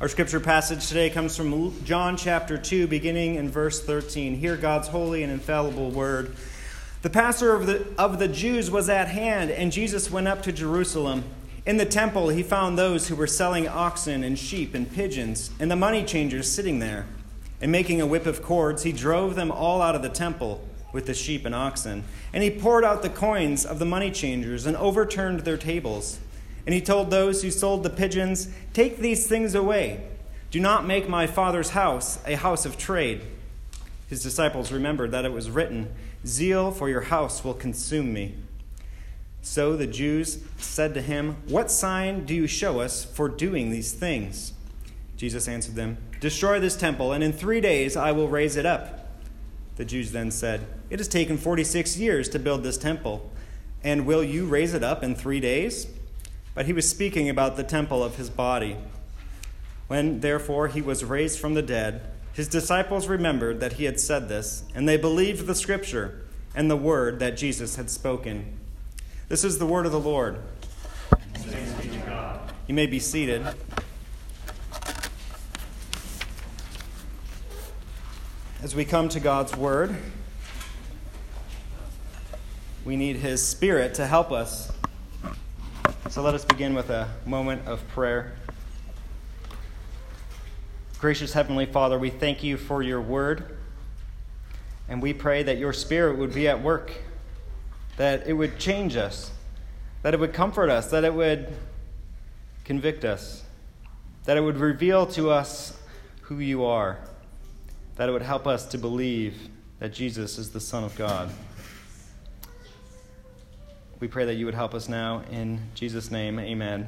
Our scripture passage today comes from John chapter 2, beginning in verse 13. Hear God's holy and infallible word. The Passover of the, of the Jews was at hand, and Jesus went up to Jerusalem. In the temple, he found those who were selling oxen and sheep and pigeons, and the money changers sitting there. And making a whip of cords, he drove them all out of the temple with the sheep and oxen. And he poured out the coins of the money changers and overturned their tables. And he told those who sold the pigeons, Take these things away. Do not make my father's house a house of trade. His disciples remembered that it was written, Zeal for your house will consume me. So the Jews said to him, What sign do you show us for doing these things? Jesus answered them, Destroy this temple, and in three days I will raise it up. The Jews then said, It has taken 46 years to build this temple, and will you raise it up in three days? But he was speaking about the temple of his body. When, therefore, he was raised from the dead, his disciples remembered that he had said this, and they believed the scripture and the word that Jesus had spoken. This is the word of the Lord. You may be seated. As we come to God's word, we need his spirit to help us so let us begin with a moment of prayer. Gracious Heavenly Father, we thank you for your word, and we pray that your spirit would be at work, that it would change us, that it would comfort us, that it would convict us, that it would reveal to us who you are, that it would help us to believe that Jesus is the Son of God. We pray that you would help us now. In Jesus' name, amen.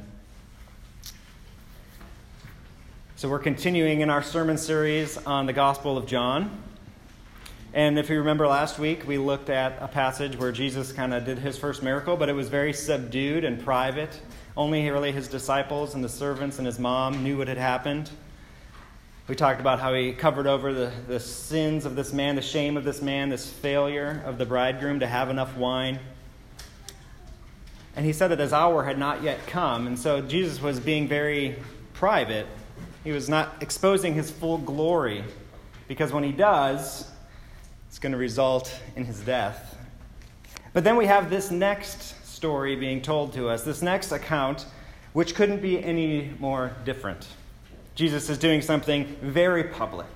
So, we're continuing in our sermon series on the Gospel of John. And if you remember last week, we looked at a passage where Jesus kind of did his first miracle, but it was very subdued and private. Only really his disciples and the servants and his mom knew what had happened. We talked about how he covered over the, the sins of this man, the shame of this man, this failure of the bridegroom to have enough wine. And he said that his hour had not yet come. And so Jesus was being very private. He was not exposing his full glory. Because when he does, it's going to result in his death. But then we have this next story being told to us, this next account, which couldn't be any more different. Jesus is doing something very public,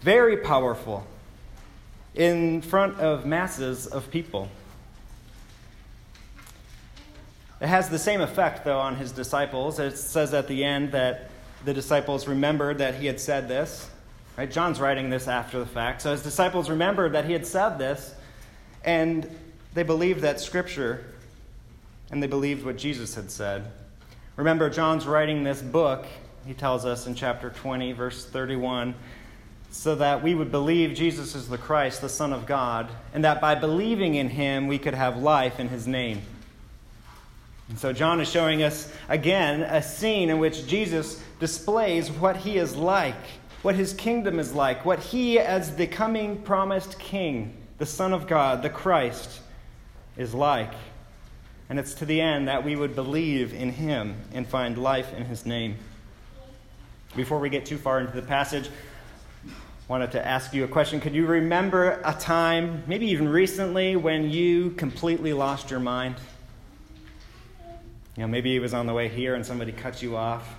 very powerful, in front of masses of people. It has the same effect, though, on his disciples. It says at the end that the disciples remembered that he had said this. Right? John's writing this after the fact. So his disciples remembered that he had said this, and they believed that scripture, and they believed what Jesus had said. Remember, John's writing this book, he tells us in chapter 20, verse 31, so that we would believe Jesus is the Christ, the Son of God, and that by believing in him, we could have life in his name. And so John is showing us again a scene in which Jesus displays what he is like, what his kingdom is like, what he, as the coming promised king, the Son of God, the Christ, is like. And it's to the end that we would believe in him and find life in his name. Before we get too far into the passage, wanted to ask you a question. Could you remember a time, maybe even recently, when you completely lost your mind? You know, maybe he was on the way here and somebody cut you off.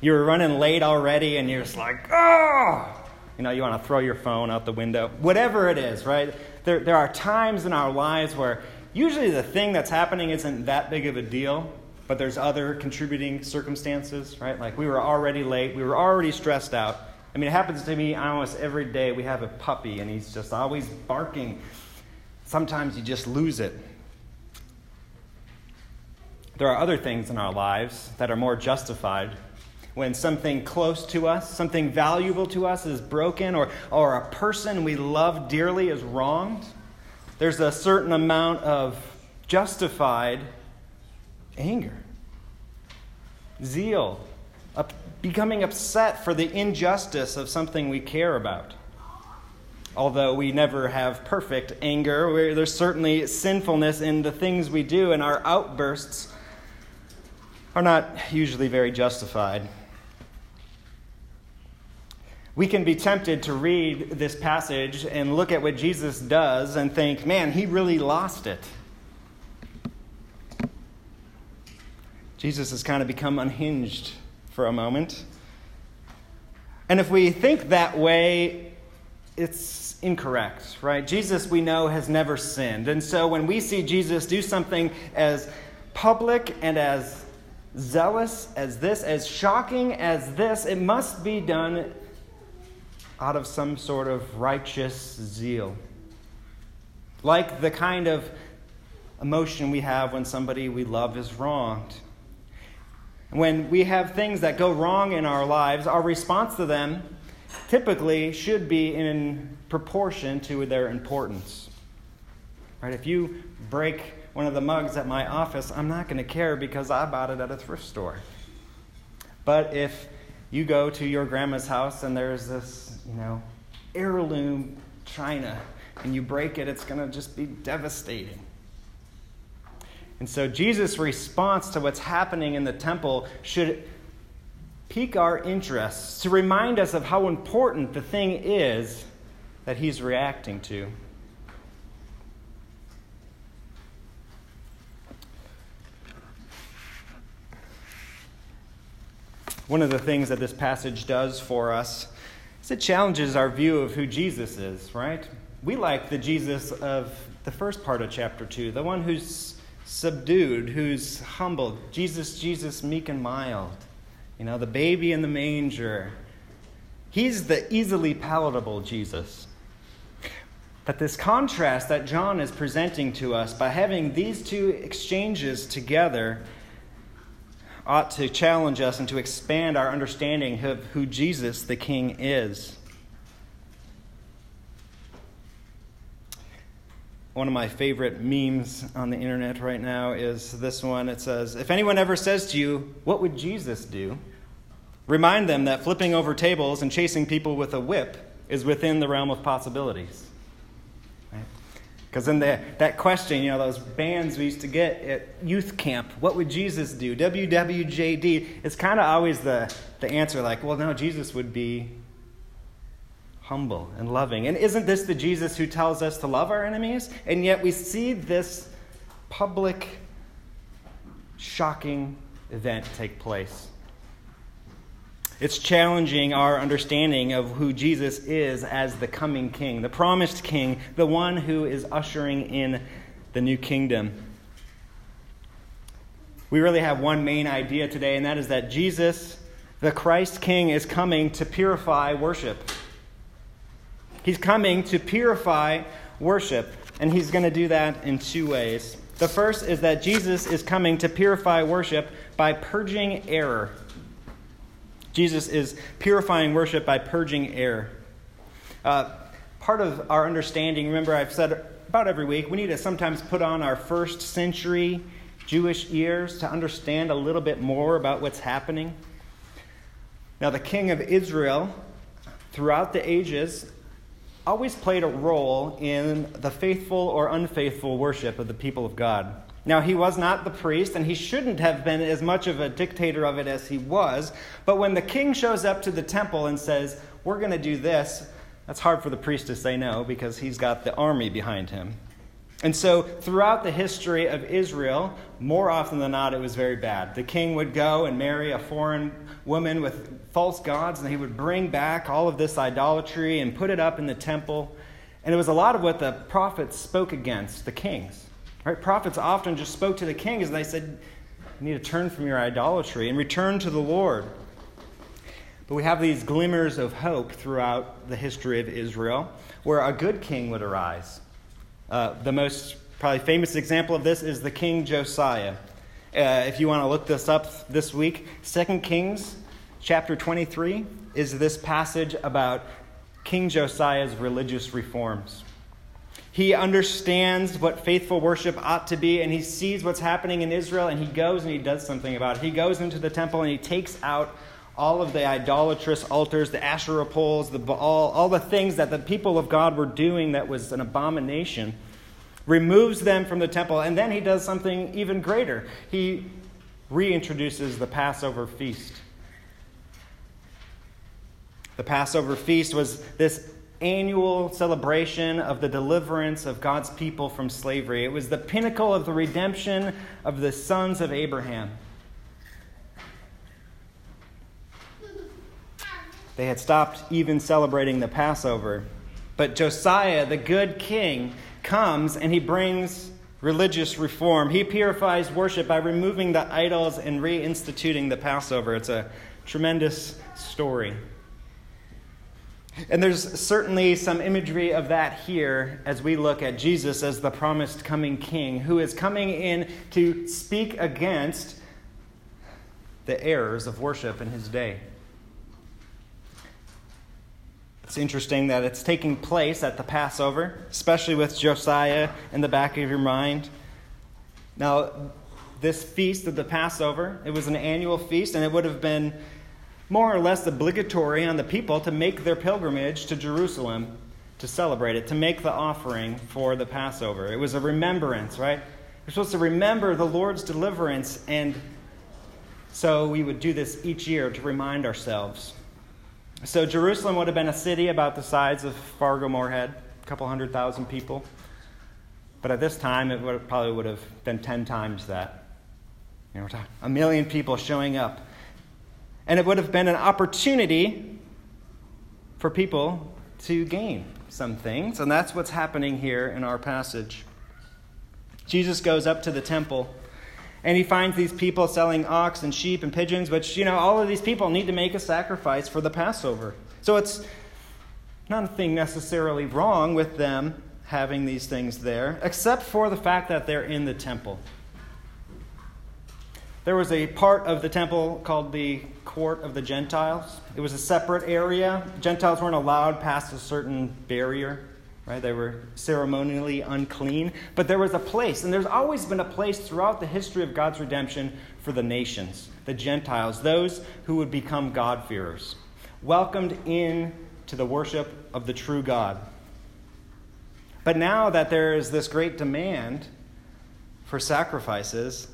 You were running late already and you're just like, oh! You know, you want to throw your phone out the window. Whatever it is, right? There, there are times in our lives where usually the thing that's happening isn't that big of a deal, but there's other contributing circumstances, right? Like we were already late, we were already stressed out. I mean, it happens to me almost every day. We have a puppy and he's just always barking. Sometimes you just lose it. There are other things in our lives that are more justified. When something close to us, something valuable to us is broken, or, or a person we love dearly is wronged, there's a certain amount of justified anger, zeal, up, becoming upset for the injustice of something we care about. Although we never have perfect anger, there's certainly sinfulness in the things we do, and our outbursts are not usually very justified. we can be tempted to read this passage and look at what Jesus does and think, man, he really lost it. Jesus has kind of become unhinged for a moment. And if we think that way, it's incorrect, right? Jesus, we know, has never sinned. And so when we see Jesus do something as public and as zealous as this, as shocking as this, it must be done out of some sort of righteous zeal. Like the kind of emotion we have when somebody we love is wronged. When we have things that go wrong in our lives, our response to them typically should be in proportion to their importance. Right? If you break one of the mugs at my office, I'm not going to care because I bought it at a thrift store. But if you go to your grandma's house and there's this, you know, heirloom china and you break it, it's going to just be devastating. And so Jesus' response to what's happening in the temple should pique our interest to remind us of how important the thing is that he's reacting to. One of the things that this passage does for us is it challenges our view of who Jesus is, right? We like the Jesus of the first part of chapter 2, the one who's subdued, who's humble. Jesus, Jesus, meek and mild. You know, the baby in the manger. He's the easily palatable Jesus. But this contrast that John is presenting to us by having these two exchanges together ought to challenge us and to expand our understanding of who Jesus the King is. One of my favorite memes on the internet right now is this one. It says, If anyone ever says to you, What would Jesus do? Remind them that flipping over tables and chasing people with a whip is within the realm of possibilities. Because in the, that question, you know, those bands we used to get at youth camp, what would Jesus do? WWJD, it's kind of always the, the answer like, well, no, Jesus would be humble and loving. And isn't this the Jesus who tells us to love our enemies? And yet we see this public, shocking event take place. It's challenging our understanding of who Jesus is as the coming king, the promised king, the one who is ushering in the new kingdom. We really have one main idea today, and that is that Jesus, the Christ King, is coming to purify worship. He's coming to purify worship, and he's going to do that in two ways. The first is that Jesus is coming to purify worship by purging error. Jesus is purifying worship by purging error. Uh, part of our understanding, remember, I've said about every week, we need to sometimes put on our first century Jewish ears to understand a little bit more about what's happening. Now, the king of Israel, throughout the ages, always played a role in the faithful or unfaithful worship of the people of God. Now, he was not the priest, and he shouldn't have been as much of a dictator of it as he was. But when the king shows up to the temple and says, We're going to do this, that's hard for the priest to say no because he's got the army behind him. And so, throughout the history of Israel, more often than not, it was very bad. The king would go and marry a foreign woman with false gods, and he would bring back all of this idolatry and put it up in the temple. And it was a lot of what the prophets spoke against the kings. Right? Prophets often just spoke to the king and they said, You need to turn from your idolatry and return to the Lord. But we have these glimmers of hope throughout the history of Israel where a good king would arise uh, the most probably famous example of this is the King Josiah. Uh, if you want to look this up this week, 2 Kings chapter 23 is this passage about King Josiah's religious reforms. He understands what faithful worship ought to be, and he sees what's happening in Israel, and he goes and he does something about it. He goes into the temple and he takes out all of the idolatrous altars, the Asherah poles, the Baal, all the things that the people of God were doing that was an abomination, removes them from the temple, and then he does something even greater. He reintroduces the Passover feast. The Passover feast was this annual celebration of the deliverance of God's people from slavery. It was the pinnacle of the redemption of the sons of Abraham. They had stopped even celebrating the Passover. But Josiah, the good king, comes and he brings religious reform. He purifies worship by removing the idols and reinstituting the Passover. It's a tremendous story. And there's certainly some imagery of that here as we look at Jesus as the promised coming king who is coming in to speak against the errors of worship in his day. It's interesting that it's taking place at the Passover, especially with Josiah in the back of your mind. Now, this feast of the Passover, it was an annual feast, and it would have been more or less obligatory on the people to make their pilgrimage to Jerusalem to celebrate it, to make the offering for the Passover. It was a remembrance, right? We're supposed to remember the Lord's deliverance, and so we would do this each year to remind ourselves. So Jerusalem would have been a city about the size of Fargo Moorhead, a couple hundred thousand people. But at this time, it would, probably would have been 10 times that. You know, a million people showing up. And it would have been an opportunity for people to gain some things. And that's what's happening here in our passage. Jesus goes up to the temple and he finds these people selling ox and sheep and pigeons, which, you know, all of these people need to make a sacrifice for the Passover. So it's nothing necessarily wrong with them having these things there, except for the fact that they're in the temple. There was a part of the temple called the court of the Gentiles. It was a separate area. Gentiles weren't allowed past a certain barrier right? They were ceremonially unclean. But there was a place, and there's always been a place throughout the history of God's redemption for the nations, the Gentiles, those who would become God-fearers, welcomed in to the worship of the true God. But now that there is this great demand for sacrifices,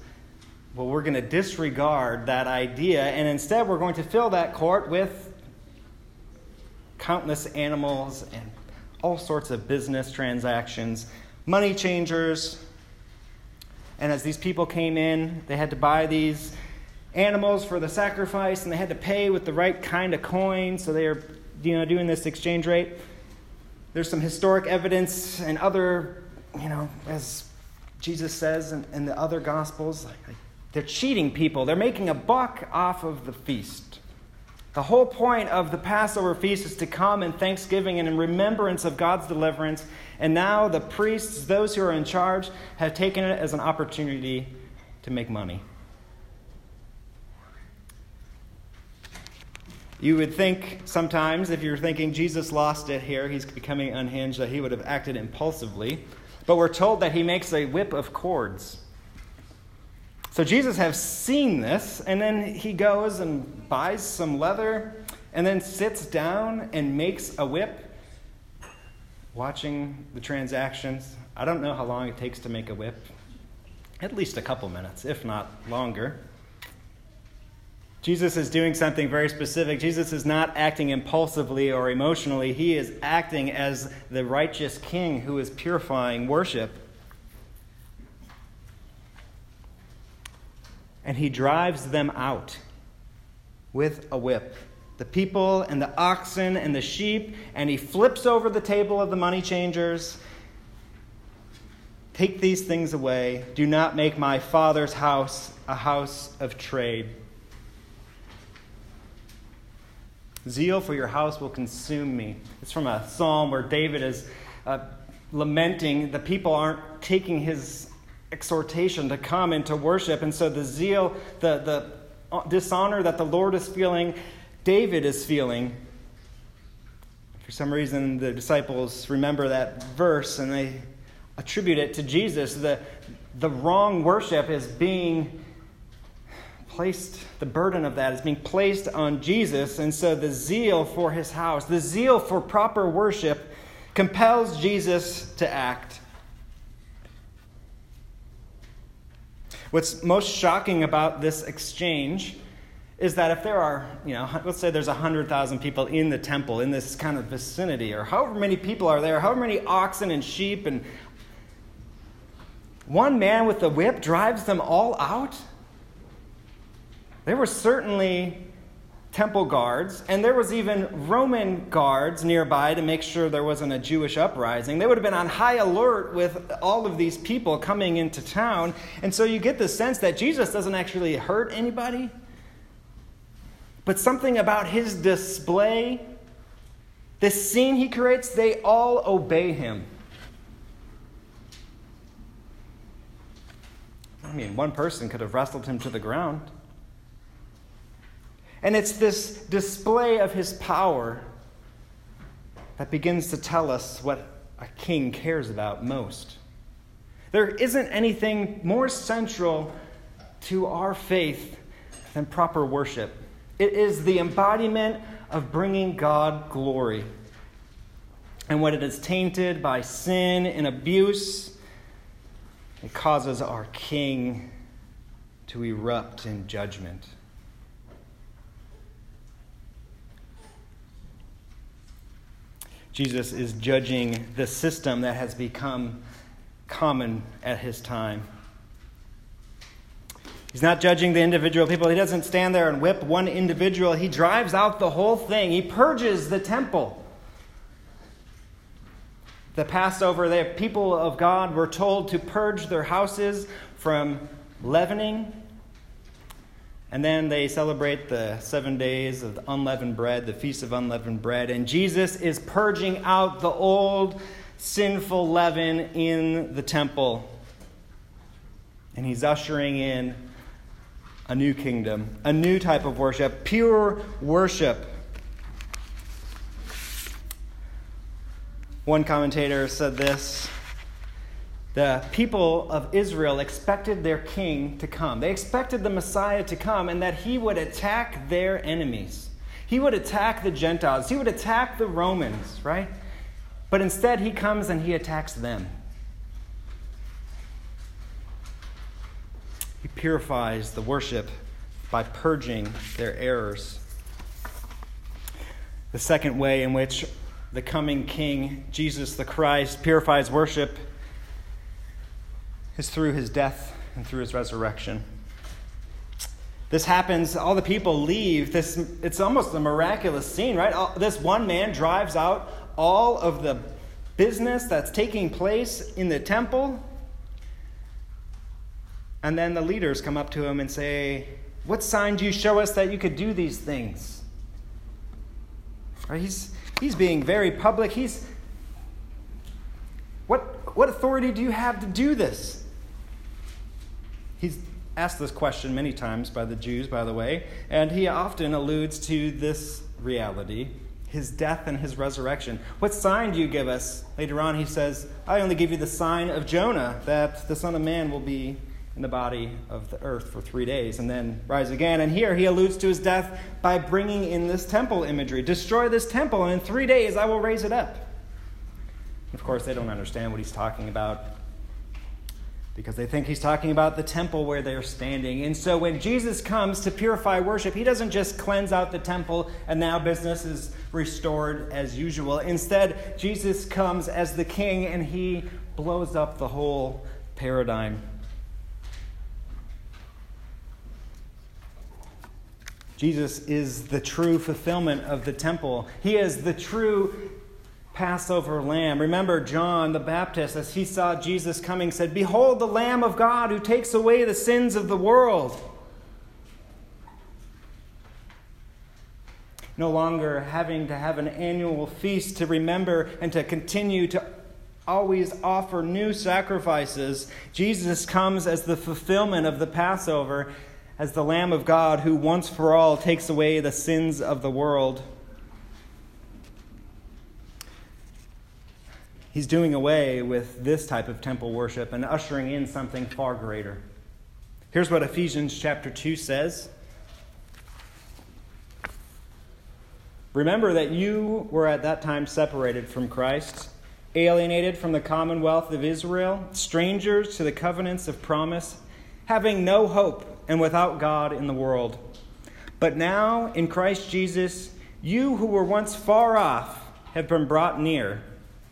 well, we're going to disregard that idea, and instead we're going to fill that court with countless animals and all sorts of business transactions, money changers. And as these people came in, they had to buy these animals for the sacrifice and they had to pay with the right kind of coin. So they are you know, doing this exchange rate. There's some historic evidence and other, you know, as Jesus says in, in the other Gospels, like, they're cheating people. They're making a buck off of the feast. The whole point of the Passover feast is to come in thanksgiving and in remembrance of God's deliverance. And now the priests, those who are in charge, have taken it as an opportunity to make money. You would think sometimes, if you're thinking Jesus lost it here, he's becoming unhinged, that he would have acted impulsively. But we're told that he makes a whip of cords. So Jesus has seen this, and then he goes and buys some leather, and then sits down and makes a whip, watching the transactions. I don't know how long it takes to make a whip. At least a couple minutes, if not longer. Jesus is doing something very specific. Jesus is not acting impulsively or emotionally. He is acting as the righteous king who is purifying worship. And he drives them out with a whip. The people and the oxen and the sheep, and he flips over the table of the money changers. Take these things away. Do not make my father's house a house of trade. Zeal for your house will consume me. It's from a psalm where David is uh, lamenting the people aren't taking his exhortation to come and to worship. And so the zeal, the, the uh, dishonor that the Lord is feeling, David is feeling. For some reason, the disciples remember that verse and they attribute it to Jesus. The, the wrong worship is being placed, the burden of that is being placed on Jesus. And so the zeal for his house, the zeal for proper worship, compels Jesus to act. What's most shocking about this exchange is that if there are, you know, let's say there's 100,000 people in the temple in this kind of vicinity, or however many people are there, however many oxen and sheep, and one man with a whip drives them all out? There were certainly temple guards, and there was even Roman guards nearby to make sure there wasn't a Jewish uprising. They would have been on high alert with all of these people coming into town. And so you get the sense that Jesus doesn't actually hurt anybody. But something about his display, this scene he creates, they all obey him. I mean, one person could have wrestled him to the ground. And it's this display of his power that begins to tell us what a king cares about most. There isn't anything more central to our faith than proper worship. It is the embodiment of bringing God glory. And when it is tainted by sin and abuse, it causes our king to erupt in judgment. Jesus is judging the system that has become common at his time. He's not judging the individual people. He doesn't stand there and whip one individual. He drives out the whole thing. He purges the temple. The Passover, the people of God were told to purge their houses from leavening and then they celebrate the seven days of unleavened bread, the Feast of Unleavened Bread. And Jesus is purging out the old sinful leaven in the temple. And he's ushering in a new kingdom, a new type of worship, pure worship. One commentator said this the people of Israel expected their king to come. They expected the Messiah to come and that he would attack their enemies. He would attack the Gentiles. He would attack the Romans, right? But instead, he comes and he attacks them. He purifies the worship by purging their errors. The second way in which the coming King, Jesus the Christ, purifies worship is through his death and through his resurrection. This happens, all the people leave. This, it's almost a miraculous scene, right? All, this one man drives out all of the business that's taking place in the temple. And then the leaders come up to him and say, What sign do you show us that you could do these things? Right? He's, he's being very public. He's, what, what authority do you have to do this? He's asked this question many times by the Jews, by the way, and he often alludes to this reality his death and his resurrection. What sign do you give us? Later on, he says, I only give you the sign of Jonah, that the Son of Man will be in the body of the earth for three days and then rise again. And here he alludes to his death by bringing in this temple imagery destroy this temple, and in three days I will raise it up. Of course, they don't understand what he's talking about because they think he's talking about the temple where they're standing. And so when Jesus comes to purify worship, he doesn't just cleanse out the temple and now business is restored as usual. Instead, Jesus comes as the king and he blows up the whole paradigm. Jesus is the true fulfillment of the temple. He is the true Passover lamb. Remember, John the Baptist, as he saw Jesus coming, said, Behold the Lamb of God who takes away the sins of the world. No longer having to have an annual feast to remember and to continue to always offer new sacrifices, Jesus comes as the fulfillment of the Passover, as the Lamb of God who once for all takes away the sins of the world. He's doing away with this type of temple worship and ushering in something far greater. Here's what Ephesians chapter 2 says. Remember that you were at that time separated from Christ, alienated from the commonwealth of Israel, strangers to the covenants of promise, having no hope and without God in the world. But now, in Christ Jesus, you who were once far off have been brought near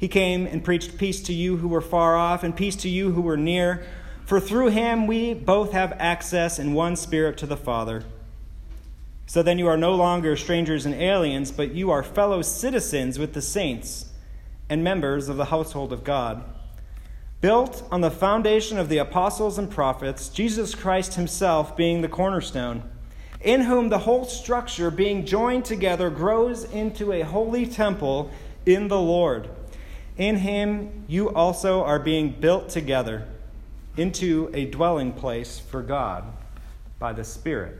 He came and preached peace to you who were far off, and peace to you who were near. For through him we both have access in one spirit to the Father. So then you are no longer strangers and aliens, but you are fellow citizens with the saints and members of the household of God. Built on the foundation of the apostles and prophets, Jesus Christ himself being the cornerstone, in whom the whole structure, being joined together, grows into a holy temple in the Lord. In him you also are being built together into a dwelling place for God by the Spirit.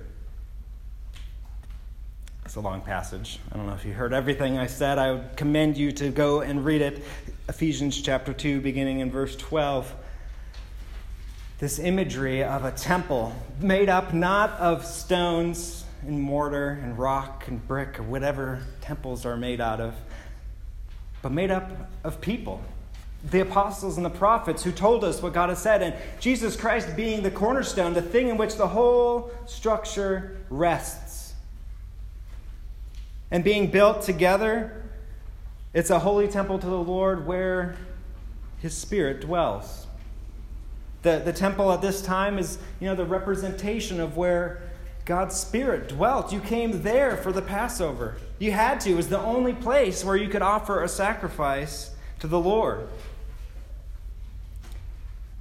It's a long passage. I don't know if you heard everything I said. I would commend you to go and read it. Ephesians chapter 2, beginning in verse 12. This imagery of a temple made up not of stones and mortar and rock and brick or whatever temples are made out of but made up of people. The apostles and the prophets who told us what God has said, and Jesus Christ being the cornerstone, the thing in which the whole structure rests. And being built together, it's a holy temple to the Lord where his spirit dwells. The, the temple at this time is, you know, the representation of where God's Spirit dwelt. You came there for the Passover. You had to. It was the only place where you could offer a sacrifice to the Lord.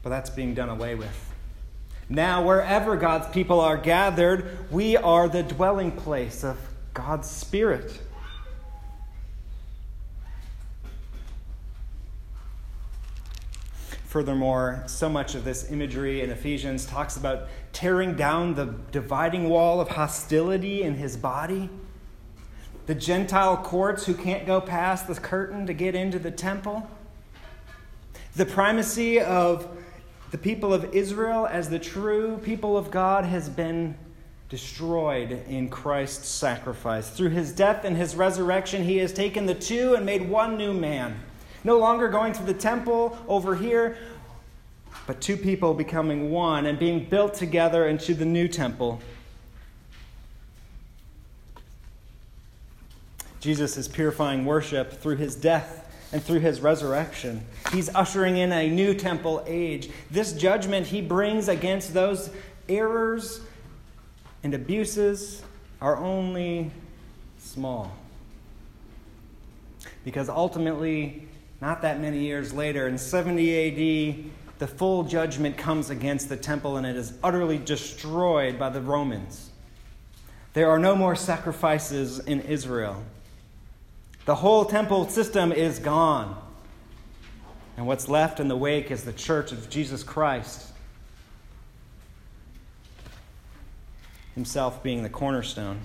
But that's being done away with. Now, wherever God's people are gathered, we are the dwelling place of God's Spirit. Furthermore, so much of this imagery in Ephesians talks about tearing down the dividing wall of hostility in his body. The Gentile courts who can't go past the curtain to get into the temple. The primacy of the people of Israel as the true people of God has been destroyed in Christ's sacrifice. Through his death and his resurrection, he has taken the two and made one new man. No longer going to the temple over here, but two people becoming one and being built together into the new temple. Jesus is purifying worship through his death and through his resurrection. He's ushering in a new temple age. This judgment he brings against those errors and abuses are only small. Because ultimately, not that many years later, in 70 AD, the full judgment comes against the temple and it is utterly destroyed by the Romans. There are no more sacrifices in Israel. The whole temple system is gone. And what's left in the wake is the church of Jesus Christ, Himself being the cornerstone.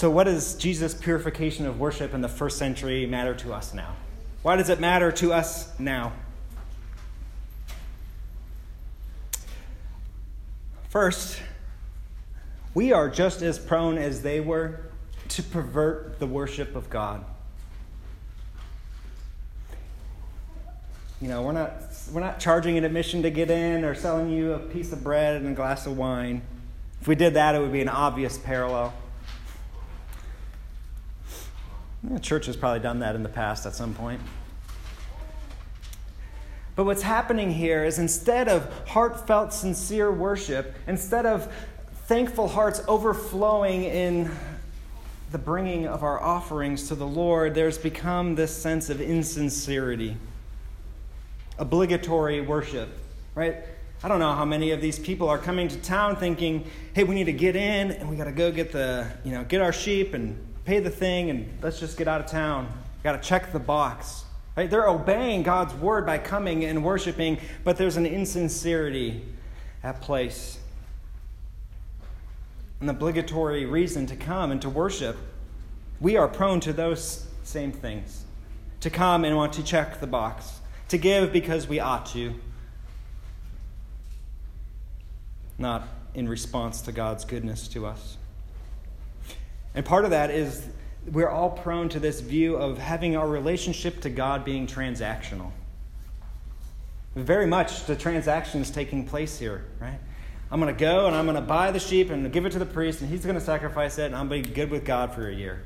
So, what does Jesus' purification of worship in the first century matter to us now? Why does it matter to us now? First, we are just as prone as they were to pervert the worship of God. You know, we're not, we're not charging an admission to get in or selling you a piece of bread and a glass of wine. If we did that, it would be an obvious parallel. The church has probably done that in the past at some point. But what's happening here is instead of heartfelt, sincere worship, instead of thankful hearts overflowing in the bringing of our offerings to the Lord, there's become this sense of insincerity, obligatory worship, right? I don't know how many of these people are coming to town thinking, hey, we need to get in and we got to go get the, you know, get our sheep and pay the thing and let's just get out of town. Got to check the box. Right? They're obeying God's word by coming and worshiping, but there's an insincerity at place. an obligatory reason to come and to worship, we are prone to those same things. To come and want to check the box, to give because we ought to, not in response to God's goodness to us. And part of that is we're all prone to this view of having our relationship to God being transactional. Very much the transaction is taking place here, right? I'm going to go and I'm going to buy the sheep and give it to the priest, and he's going to sacrifice it, and I'm going to be good with God for a year.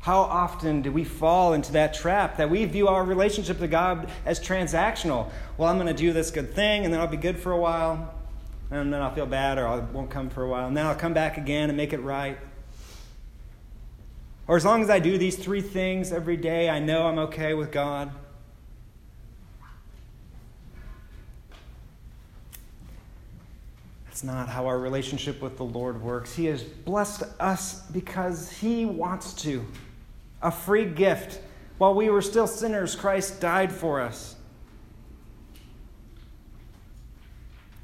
How often do we fall into that trap that we view our relationship to God as transactional? Well, I'm going to do this good thing, and then I'll be good for a while, and then I'll feel bad, or I won't come for a while, and then I'll come back again and make it right. Or as long as I do these three things every day, I know I'm okay with God. That's not how our relationship with the Lord works. He has blessed us because He wants to. A free gift. While we were still sinners, Christ died for us.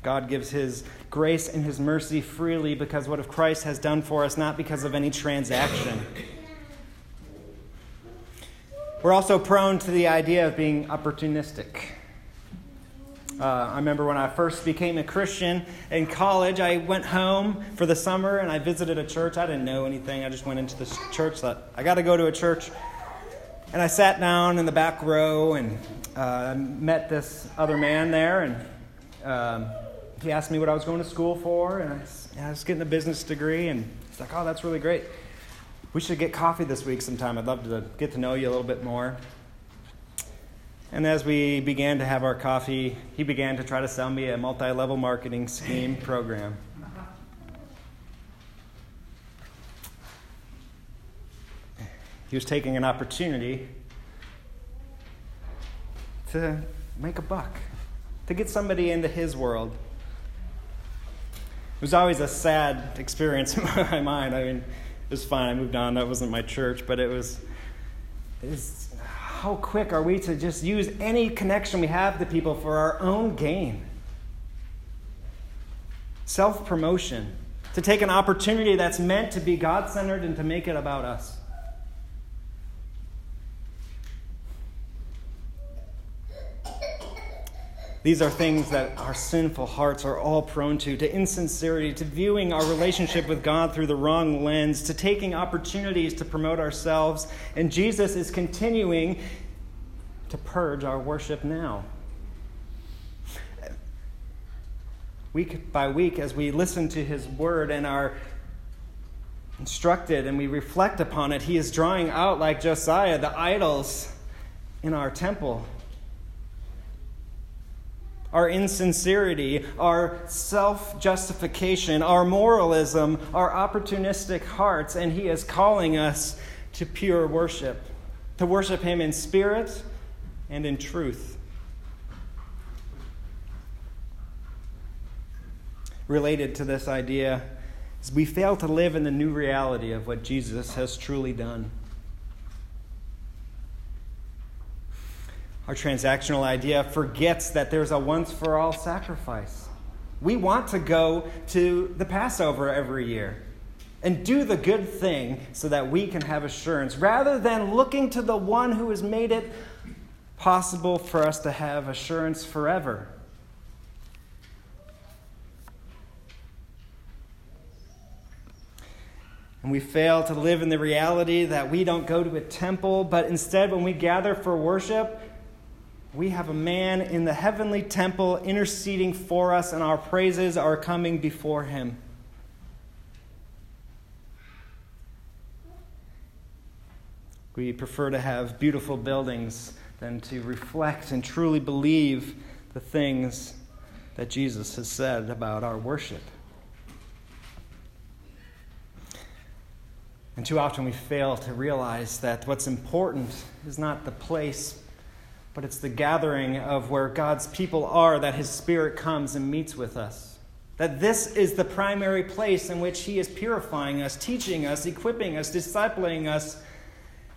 God gives His grace and His mercy freely because what of Christ has done for us, not because of any transaction. We're also prone to the idea of being opportunistic. Uh, I remember when I first became a Christian in college, I went home for the summer and I visited a church. I didn't know anything. I just went into the church, I got to go to a church. And I sat down in the back row and uh, met this other man there. And um, he asked me what I was going to school for. And I, I was getting a business degree. And he's like, oh, that's really great. We should get coffee this week sometime. I'd love to get to know you a little bit more. And as we began to have our coffee, he began to try to sell me a multi level marketing scheme program. He was taking an opportunity to make a buck, to get somebody into his world. It was always a sad experience in my mind. I mean, it was fine. I moved on. That wasn't my church, but it was, it was how quick are we to just use any connection we have to people for our own gain? Self promotion, to take an opportunity that's meant to be God centered and to make it about us. These are things that our sinful hearts are all prone to to insincerity, to viewing our relationship with God through the wrong lens, to taking opportunities to promote ourselves. And Jesus is continuing to purge our worship now. Week by week, as we listen to his word and are instructed and we reflect upon it, he is drawing out, like Josiah, the idols in our temple our insincerity, our self justification, our moralism, our opportunistic hearts, and He is calling us to pure worship, to worship Him in spirit and in truth. Related to this idea is we fail to live in the new reality of what Jesus has truly done. Our transactional idea forgets that there's a once for all sacrifice. We want to go to the Passover every year and do the good thing so that we can have assurance, rather than looking to the one who has made it possible for us to have assurance forever. And we fail to live in the reality that we don't go to a temple, but instead, when we gather for worship, we have a man in the heavenly temple interceding for us, and our praises are coming before him. We prefer to have beautiful buildings than to reflect and truly believe the things that Jesus has said about our worship. And too often we fail to realize that what's important is not the place but it's the gathering of where God's people are that His Spirit comes and meets with us. That this is the primary place in which He is purifying us, teaching us, equipping us, discipling us,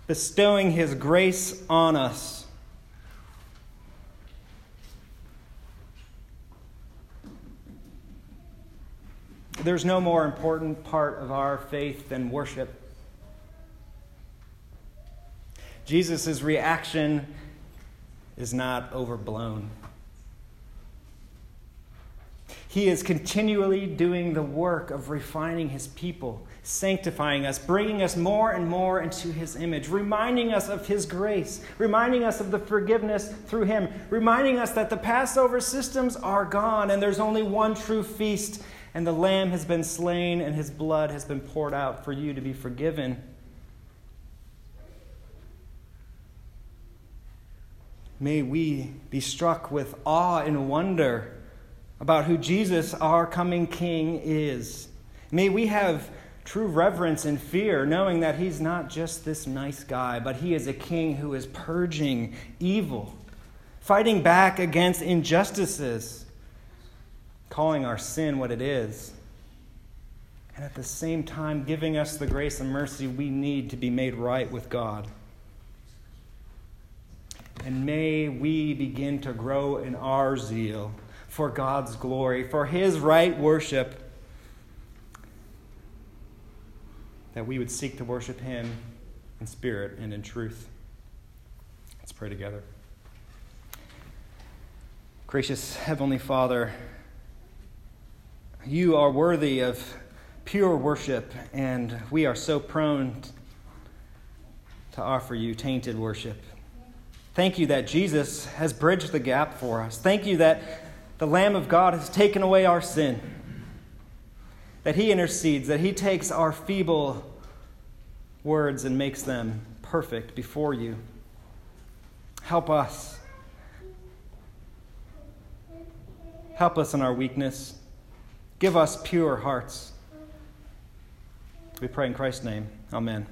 bestowing His grace on us. there's no more important part of our faith than worship. Jesus' reaction is not overblown. He is continually doing the work of refining his people, sanctifying us, bringing us more and more into his image, reminding us of his grace, reminding us of the forgiveness through him, reminding us that the Passover systems are gone and there's only one true feast, and the Lamb has been slain and his blood has been poured out for you to be forgiven. May we be struck with awe and wonder about who Jesus, our coming King, is. May we have true reverence and fear, knowing that he's not just this nice guy, but he is a king who is purging evil, fighting back against injustices, calling our sin what it is, and at the same time giving us the grace and mercy we need to be made right with God. And may we begin to grow in our zeal for God's glory, for His right worship, that we would seek to worship Him in spirit and in truth. Let's pray together. Gracious Heavenly Father, you are worthy of pure worship, and we are so prone to offer you tainted worship. Thank you that Jesus has bridged the gap for us. Thank you that the Lamb of God has taken away our sin, that He intercedes, that He takes our feeble words and makes them perfect before you. Help us. Help us in our weakness. Give us pure hearts. We pray in Christ's name. Amen.